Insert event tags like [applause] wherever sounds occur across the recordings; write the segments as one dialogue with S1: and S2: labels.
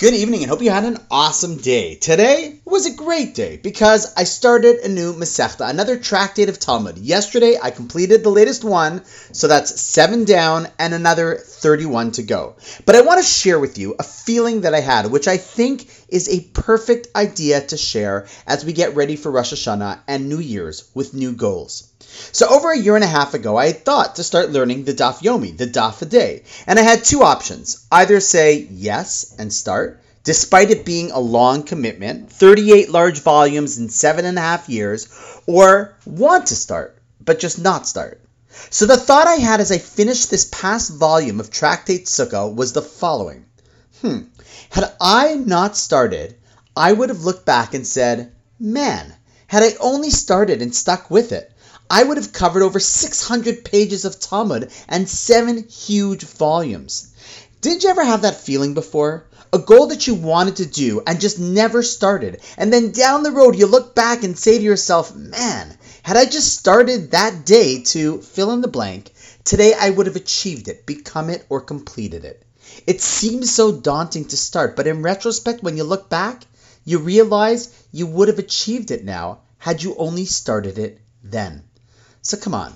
S1: Good evening and hope you had an awesome day. Today was a great day because I started a new Masechta, another tractate of Talmud. Yesterday I completed the latest one, so that's seven down and another 31 to go. But I want to share with you a feeling that I had, which I think is a perfect idea to share as we get ready for Rosh Hashanah and New Year's with new goals. So over a year and a half ago, I had thought to start learning the Daf Yomi, the Daf a day, and I had two options: either say yes and start, despite it being a long commitment, 38 large volumes in seven and a half years, or want to start but just not start. So the thought I had as I finished this past volume of Tractate Sukkah was the following: Hmm, had I not started, I would have looked back and said, "Man, had I only started and stuck with it." I would have covered over 600 pages of Talmud and seven huge volumes. Did you ever have that feeling before? A goal that you wanted to do and just never started, and then down the road you look back and say to yourself, man, had I just started that day to fill in the blank, today I would have achieved it, become it, or completed it. It seems so daunting to start, but in retrospect, when you look back, you realize you would have achieved it now had you only started it then. So come on.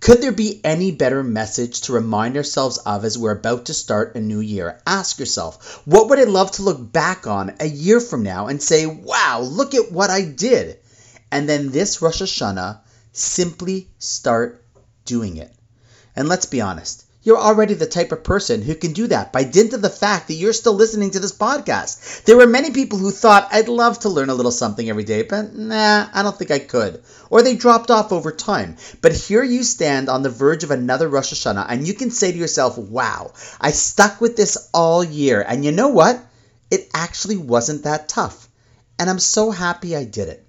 S1: Could there be any better message to remind ourselves of as we're about to start a new year? Ask yourself, what would I love to look back on a year from now and say, wow, look at what I did? And then this Rosh Hashanah, simply start doing it. And let's be honest, you're already the type of person who can do that by dint of the fact that you're still listening to this podcast. There were many people who thought, I'd love to learn a little something every day, but nah, I don't think I could. Or they dropped off over time. But here you stand on the verge of another Rosh Hashanah, and you can say to yourself, wow, I stuck with this all year. And you know what? It actually wasn't that tough. And I'm so happy I did it.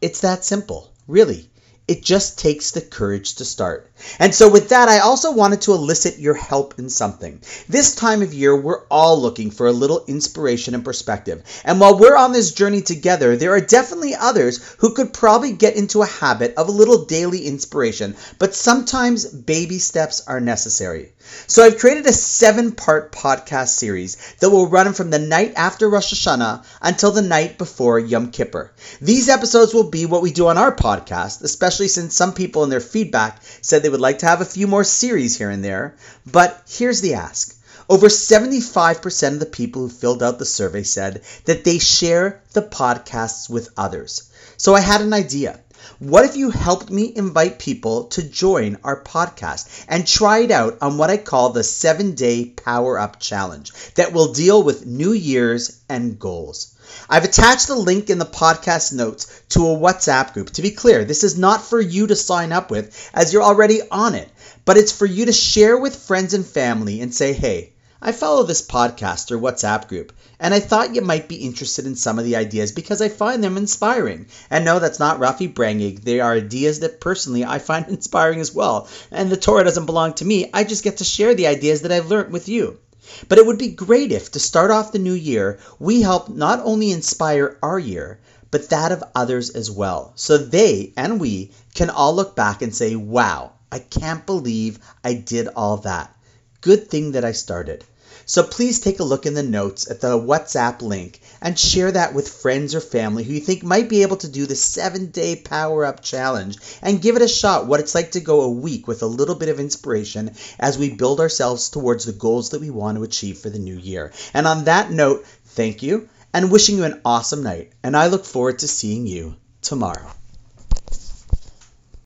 S1: It's that simple, really. It just takes the courage to start. And so, with that, I also wanted to elicit your help in something. This time of year, we're all looking for a little inspiration and perspective. And while we're on this journey together, there are definitely others who could probably get into a habit of a little daily inspiration, but sometimes baby steps are necessary. So, I've created a seven part podcast series that will run from the night after Rosh Hashanah until the night before Yom Kippur. These episodes will be what we do on our podcast, especially since some people in their feedback said they would like to have a few more series here and there. But here's the ask. Over 75% of the people who filled out the survey said that they share the podcasts with others. So I had an idea. What if you helped me invite people to join our podcast and try it out on what I call the seven day power up challenge that will deal with New Year's and goals? I've attached the link in the podcast notes to a WhatsApp group. To be clear, this is not for you to sign up with as you're already on it, but it's for you to share with friends and family and say, hey, I follow this podcast or WhatsApp group, and I thought you might be interested in some of the ideas because I find them inspiring. And no, that's not Rafi Brangig. They are ideas that personally I find [laughs] inspiring as well. And the Torah doesn't belong to me. I just get to share the ideas that I've learned with you. But it would be great if, to start off the new year, we help not only inspire our year, but that of others as well. So they and we can all look back and say, wow, I can't believe I did all that. Good thing that I started. So please take a look in the notes at the WhatsApp link and share that with friends or family who you think might be able to do the seven day power up challenge and give it a shot what it's like to go a week with a little bit of inspiration as we build ourselves towards the goals that we want to achieve for the new year. And on that note, thank you and wishing you an awesome night. And I look forward to seeing you tomorrow.